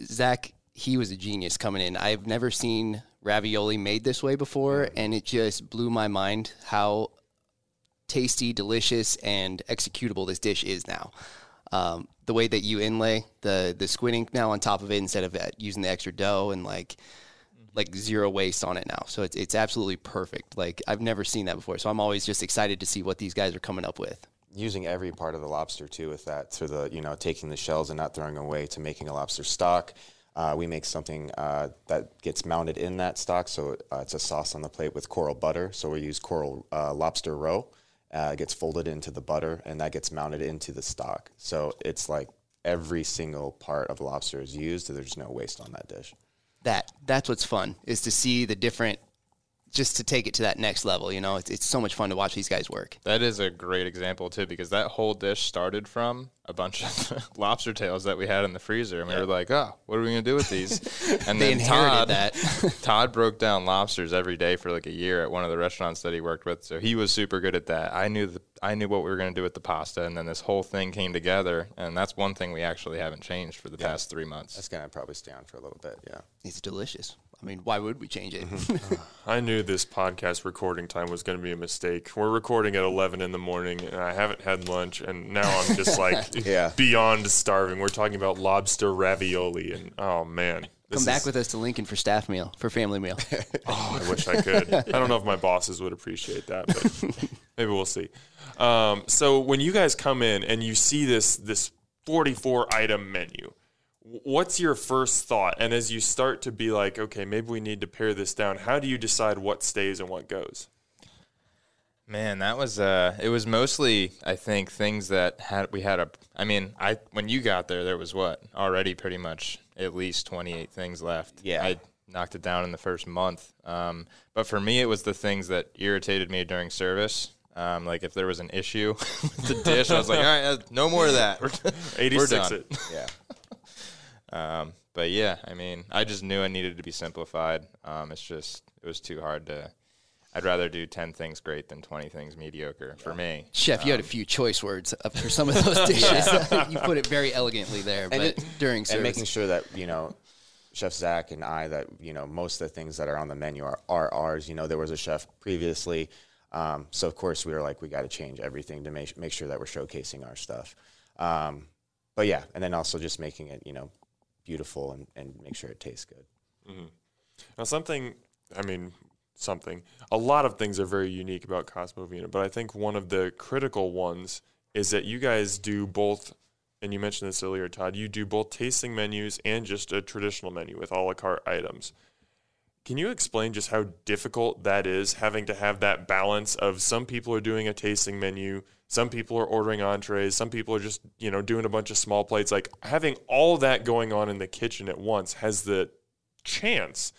Zach, he was a genius coming in. I've never seen ravioli made this way before, and it just blew my mind how tasty, delicious, and executable this dish is now. Um, the way that you inlay the the squid ink now on top of it instead of uh, using the extra dough and like like zero waste on it now. So it's it's absolutely perfect. Like I've never seen that before. So I'm always just excited to see what these guys are coming up with. using every part of the lobster too with that to the you know taking the shells and not throwing away to making a lobster stock uh, we make something uh, that gets mounted in that stock so uh, it's a sauce on the plate with coral butter so we use coral uh, lobster roe uh, it gets folded into the butter and that gets mounted into the stock so it's like every single part of lobster is used So there's no waste on that dish That. That's what's fun is to see the different, just to take it to that next level. You know, it's it's so much fun to watch these guys work. That is a great example too, because that whole dish started from a bunch of lobster tails that we had in the freezer, and we were like, "Oh, what are we gonna do with these?" And They then inherited Todd, that. Todd broke down lobsters every day for like a year at one of the restaurants that he worked with, so he was super good at that. I knew the I knew what we were gonna do with the pasta, and then this whole thing came together, and that's one thing we actually haven't changed for the past three months. that's gonna probably stay on for a little bit yeah It's delicious. I mean, why would we change it? I knew this podcast recording time was going to be a mistake. We're recording at 11 in the morning, and I haven't had lunch, and now I'm just like Yeah. beyond starving. We're talking about lobster ravioli, and oh man, Come back is- with us to Lincoln for staff meal, for family meal. Oh, I wish I could. I don't know if my bosses would appreciate that, but maybe we'll see. Um, so when you guys come in and you see this this 44 item menu, w- what's your first thought? And as you start to be like, okay, maybe we need to pare this down. How do you decide what stays and what goes? Man, that was uh it was mostly I think things that had we had a I mean, I when you got there there was what? Already pretty much at least 28 things left. Yeah. I knocked it down in the first month. Um, but for me it was the things that irritated me during service. Um, like if there was an issue with the dish, I was like, "All right, uh, no more of that." 86 done. it. Yeah. Um, but yeah, I mean, I just knew it needed to be simplified. Um, it's just it was too hard to. I'd rather do ten things great than twenty things mediocre for me. Chef, you had a few choice words up for some of those dishes. you put it very elegantly there, but it- during service. and making sure that you know chef zach and i that you know most of the things that are on the menu are, are ours you know there was a chef previously um, so of course we were like we got to change everything to make, make sure that we're showcasing our stuff um, but yeah and then also just making it you know beautiful and, and make sure it tastes good mm-hmm. Now, something, I mean, something, a lot of things are very unique about Casa Bovina, but I think one of the critical ones is that you guys do both, and you mentioned this earlier, Todd, you do both tasting menus and just a traditional menu with a la carte items. Can you explain just how difficult that is, having to have that balance of some people are doing a tasting menu, some people are ordering entrees, some people are just, you know, doing a bunch of small plates. Like having all that going on in the kitchen at once has the chance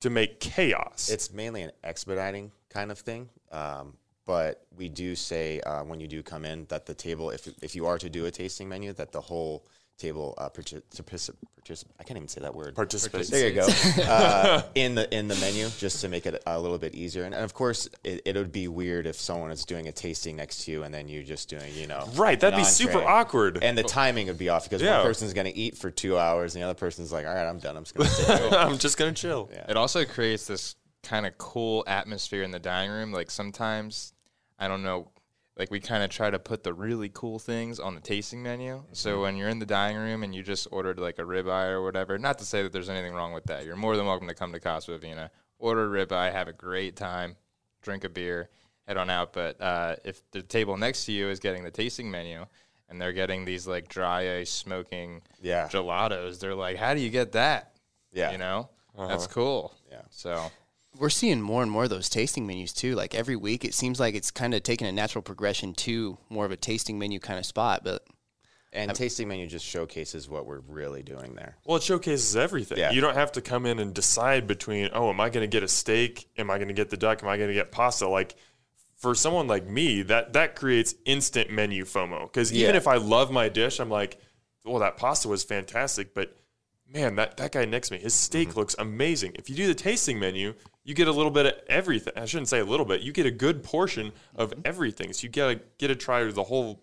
to make chaos. it's mainly an expediting kind of thing um, but we do say uh, when you do come in that the table if, if you are to do a tasting menu that the whole table uh, partic- particip- particip- i can't even say that word participate. There you go. Uh, in the in the menu, just to make it a little bit easier, and, and of course, it, it would be weird if someone is doing a tasting next to you, and then you're just doing, you know, Right, that'd be super awkward. and the timing would be off because Yeah. one person's going to eat for two hours, and the other person's like, "All right, I'm done. I'm just going to I'm just gonna chill. Yeah. It also creates this kind of cool atmosphere in the dining room. Like sometimes, I don't know, like we kind of try to put the really cool things on the tasting menu. So when you're in the dining room and you just ordered like a ribeye or whatever, not to say that there's anything wrong with that. You're more than welcome to come to Casa Bovina, order a ribeye, have a great time, drink a beer, head on out. But uh, if the table next to you is getting the tasting menu and they're getting these like dry ice smoking Yeah. gelatos, they're like, how do you get that? Yeah. You know, that's cool. Yeah. So we're seeing more and more of those tasting menus too. Like every week, it seems like it's kind of taking a natural progression to more of a tasting menu kind of spot. But And tasting menu just showcases what we're really doing there. Well, it showcases everything. Yeah. You don't have to come in and decide between, oh, am I going to get a steak? Am I going to get the duck? Am I going to get pasta? Like, for someone like me, that that creates instant menu FOMO. Because even Yeah. if I love my dish, I'm like, well, that pasta was fantastic, but man, that, that guy next to me, his steak Mm-hmm. looks amazing. If you do the tasting menu, you get a little bit of everything. I shouldn't say a little bit. You get a good portion of Mm-hmm. everything. So you get to get to try the whole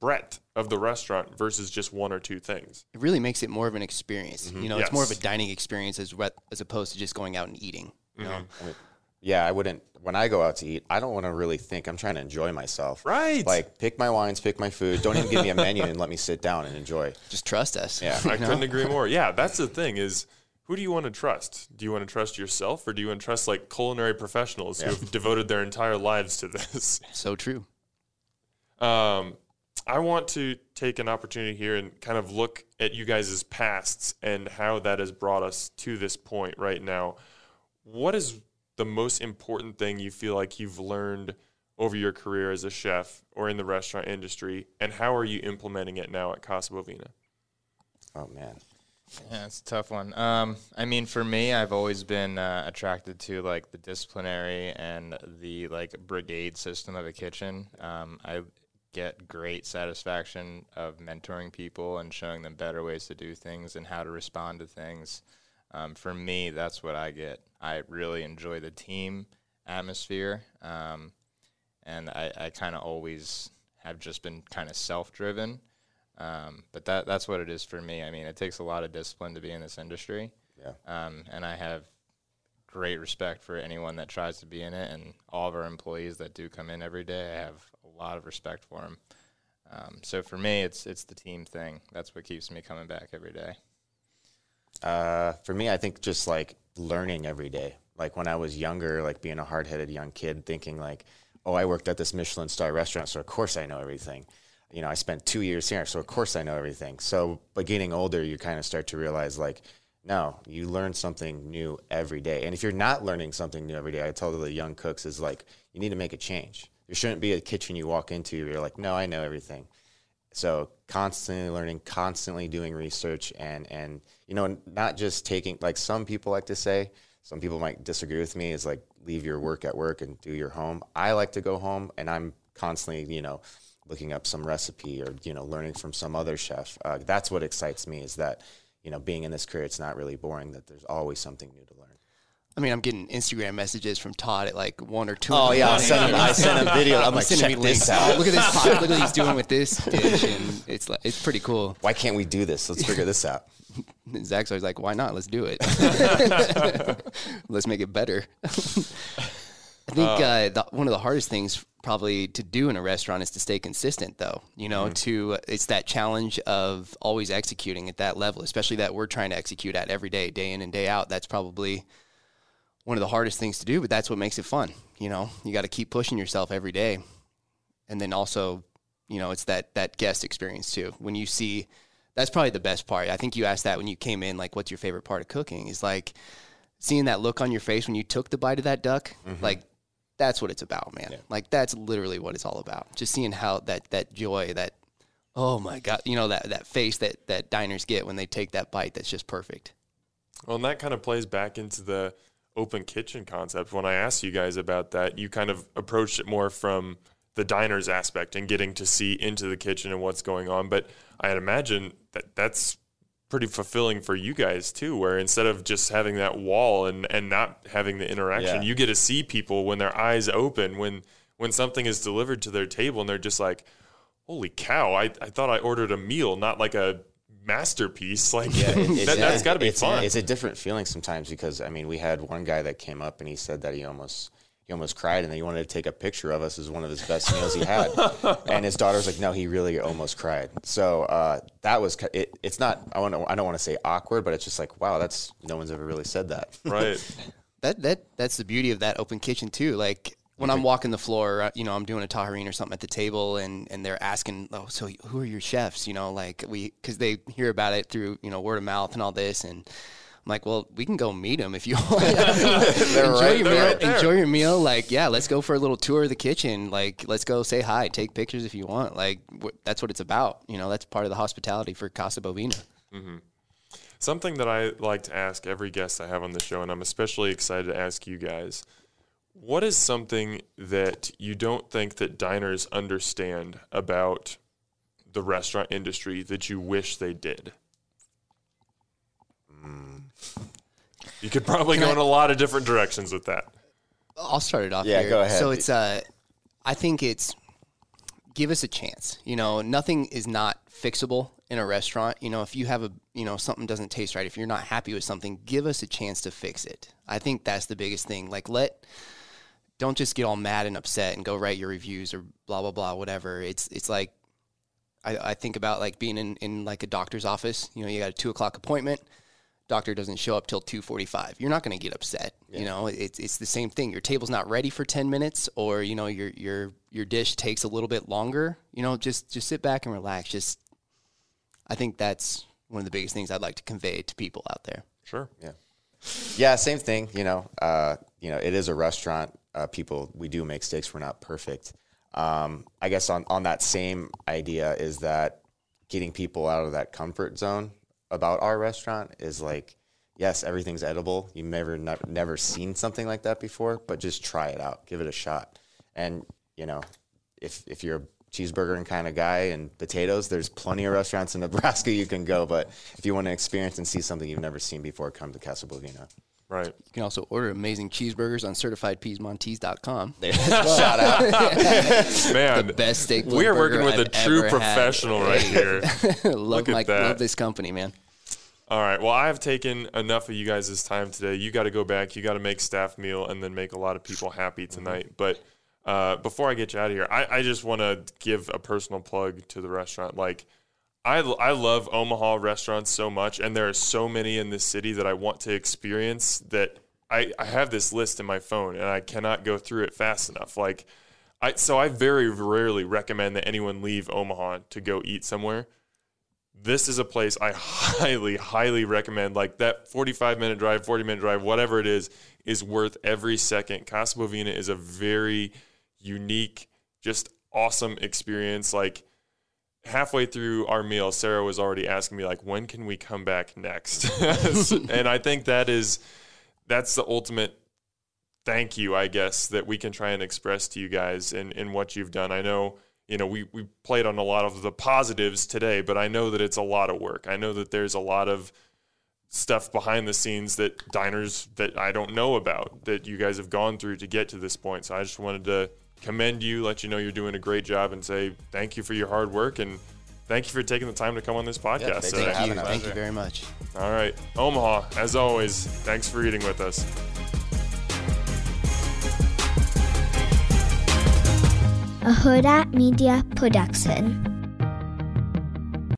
breadth of the restaurant versus just one or two things. it really makes it more of an experience. You know, it's more of a dining experience as re- as opposed to just going out and eating. You know? Yeah, I wouldn't. When I go out to eat, I don't want to really think. I'm trying to enjoy myself. Right. Like pick my wines, pick my food. Don't even give me a menu and let me sit down and enjoy. Just trust us. Yeah. I couldn't agree more. Yeah, that's the thing is who do you want to trust? Do you want to trust yourself or do you want to trust like culinary professionals who have devoted their entire lives to this? So true. Um, I want to take an opportunity here and kind of look at you guys' pasts and how that has brought us to this point right now. What is the most important thing you feel like you've learned over your career as a chef or in the restaurant industry, and how are you implementing it now at Casa Bovina? Oh man. Yeah, it's a tough one. Um, I mean, for me, I've always been uh, attracted to like the disciplinary and the like brigade system of a kitchen. Um, I get great satisfaction of mentoring people and showing them better ways to do things and how to respond to things. Um, for me, that's what I get. I really enjoy the team atmosphere, um, and I, I kind of always have just been kind of self-driven. Um, but that that's what it is for me. I mean, it takes a lot of discipline to be in this industry. Yeah. Um, and I have great respect for anyone that tries to be in it, and all of our employees that do come in every day. I have a lot of respect for them. Um, so for me, it's it's the team thing. That's what keeps me coming back every day. Uh, for me, I think just like learning every day. Like when I was younger, like being a hard headed young kid, thinking like, oh, I worked at this Michelin star restaurant, so of course I know everything. You know, I spent two years here, so of course I know everything. So, but getting older, you kind of start to realize like, no, you learn something new every day. And if you're not learning something new every day, I tell the young cooks is like, you need to make a change. There shouldn't be a kitchen you walk into, you're like, no, I know everything. So constantly learning, constantly doing research, and and you know, not just taking like some people like to say. Some people might disagree with me. Is like leave your work at work and do your home. I like to go home, and I'm constantly, you know, looking up some recipe or you know, learning from some other chef. Uh, that's what excites me. Is that you know, being in this career, it's not really boring. That there's always something new to learn. I mean, I'm getting Instagram messages from Todd at like one or two. Oh yeah, I sent him. I sent him video. I'm like, sending check this out. Look at this pot. Look at what he's doing with this dish, and it's like it's pretty cool. Why can't we do this? Let's figure this out. And Zach's always like, "Why not? Let's do it. Let's make it better." I think uh, the, one of the hardest things probably to do in a restaurant is to stay consistent, though. You know, to it's that challenge of always executing at that level, especially that we're trying to execute at every day, day in and day out. That's probably one of the hardest things to do, but that's what makes it fun. You know, you got to keep pushing yourself every day, and then also, you know, it's that that guest experience too. When you see, that's probably the best part. I think you asked that when you came in, like, what's your favorite part of cooking? Is like seeing that look on your face when you took the bite of that duck. Mm-hmm. Like, that's what it's about, man. Like, that's literally what it's all about. Just seeing how that that joy, that oh my god, you know that that face that that diners get when they take that bite. That's just perfect. Well, and that kind of plays back into the open kitchen concept. When I asked you guys about that, you kind of approached it more from the diner's aspect and getting to see into the kitchen and what's going on. But I'd imagine that that's pretty fulfilling for you guys too, where instead of just having that wall and, and not having the interaction, Yeah. you get to see people when their eyes open, when when something is delivered to their table and they're just like, Holy cow, I, I thought I ordered a meal, not like a masterpiece. Like It- that, that's got to be it's, fun. It's a different feeling sometimes because I mean, we had one guy that came up and he said that he almost he almost cried and then he wanted to take a picture of us as one of his best meals he had. and his daughter was like, "No, he really almost cried." So uh, that was it, it's not I want I don't want to say awkward, but it's just like wow, that's no one's ever really said that. right. That that that's the beauty of that open kitchen too. Like when I'm walking the floor, uh, you know, I'm doing a tajarin or something at the table, and and they're asking, oh, so who are your chefs? You know, like we because they hear about it through you know word of mouth and all this, and I'm like, well, we can go meet them if you want. enjoy right- your meal. right enjoy your meal. Like, yeah, let's go for a little tour of the kitchen. Like, let's go say hi, take pictures if you want. Like, wh- that's what it's about. You know, that's part of the hospitality for Casa Bovina. Something that I like to ask every guest I have on the show, and I'm especially excited to ask you guys. What is something that you don't think that diners understand about the restaurant industry that you wish they did? You could probably Can go I- in a lot of different directions with that. I'll start it off. Yeah, here. go ahead. So it's uh, I think it's give us a chance. You know, nothing is not fixable in a restaurant. You know, if you have a you know something doesn't taste right, if you're not happy with something, give us a chance to fix it. I think that's the biggest thing. Like let don't just get all mad and upset and go write your reviews or blah blah blah whatever. It's it's like I, I think about like being in, in like a doctor's office. You know, you got a two o'clock appointment. Doctor doesn't show up till two forty five. You're not going to get upset. You know, it's it's the same thing. Your table's not ready for ten minutes, or you know your your your dish takes a little bit longer. You know, just just sit back and relax. Just I think that's one of the biggest things I'd like to convey to people out there. Sure. Yeah. Yeah, same thing. You know, uh, you know, it is a restaurant. Uh, people, we do make mistakes. We're not perfect. Um, I guess on on that same idea is that getting people out of that comfort zone about our restaurant is like, yes, everything's edible. You've never never, never seen something like that before, but just try it out, give it a shot. And you know, if if you're a cheeseburger and kind of guy and potatoes, there's plenty of restaurants in Nebraska you can go. But if you want to experience and see something you've never seen before, come to Casa Bovina. Right. You can also order amazing cheeseburgers on certifiedpiedmontese.com. Shout out. Man, The best steak. we are working with a I've true ever had. professional right here. love Look at my that. love this company, man. All right. Well, I have taken enough of you guys' time today. You got to go back. You got to make staff meal and then make a lot of people happy tonight. But uh, before I get you out of here, I, I just want to give a personal plug to the restaurant. Like, I, I love Omaha restaurants so much, and there are so many in this city that I want to experience that I, I have this list in my phone and I cannot go through it fast enough. Like, I, so I very rarely recommend that anyone leave Omaha to go eat somewhere this is a place I highly, highly recommend. Like that 45 minute drive, 40 minute drive, whatever it is, is worth every second. Casa Bovina is a very unique, just awesome experience. Like halfway through our meal, Sarah was already asking me, like, when can we come back next? and I think that is, that's the ultimate thank you, I guess, that we can try and express to you guys in, in what you've done. I know you know, we, we played on a lot of the positives today, but I know that it's a lot of work. I know that there's a lot of stuff behind the scenes that diners that I don't know about that you guys have gone through to get to this point. So I just wanted to commend you, let you know you're doing a great job, and say thank you for your hard work and thank you for taking the time to come on this podcast. Yeah, thanks today. Thank you. Thank you very much. All right, Omaha, as always, thanks for eating with us. a Hurrdat Media Production.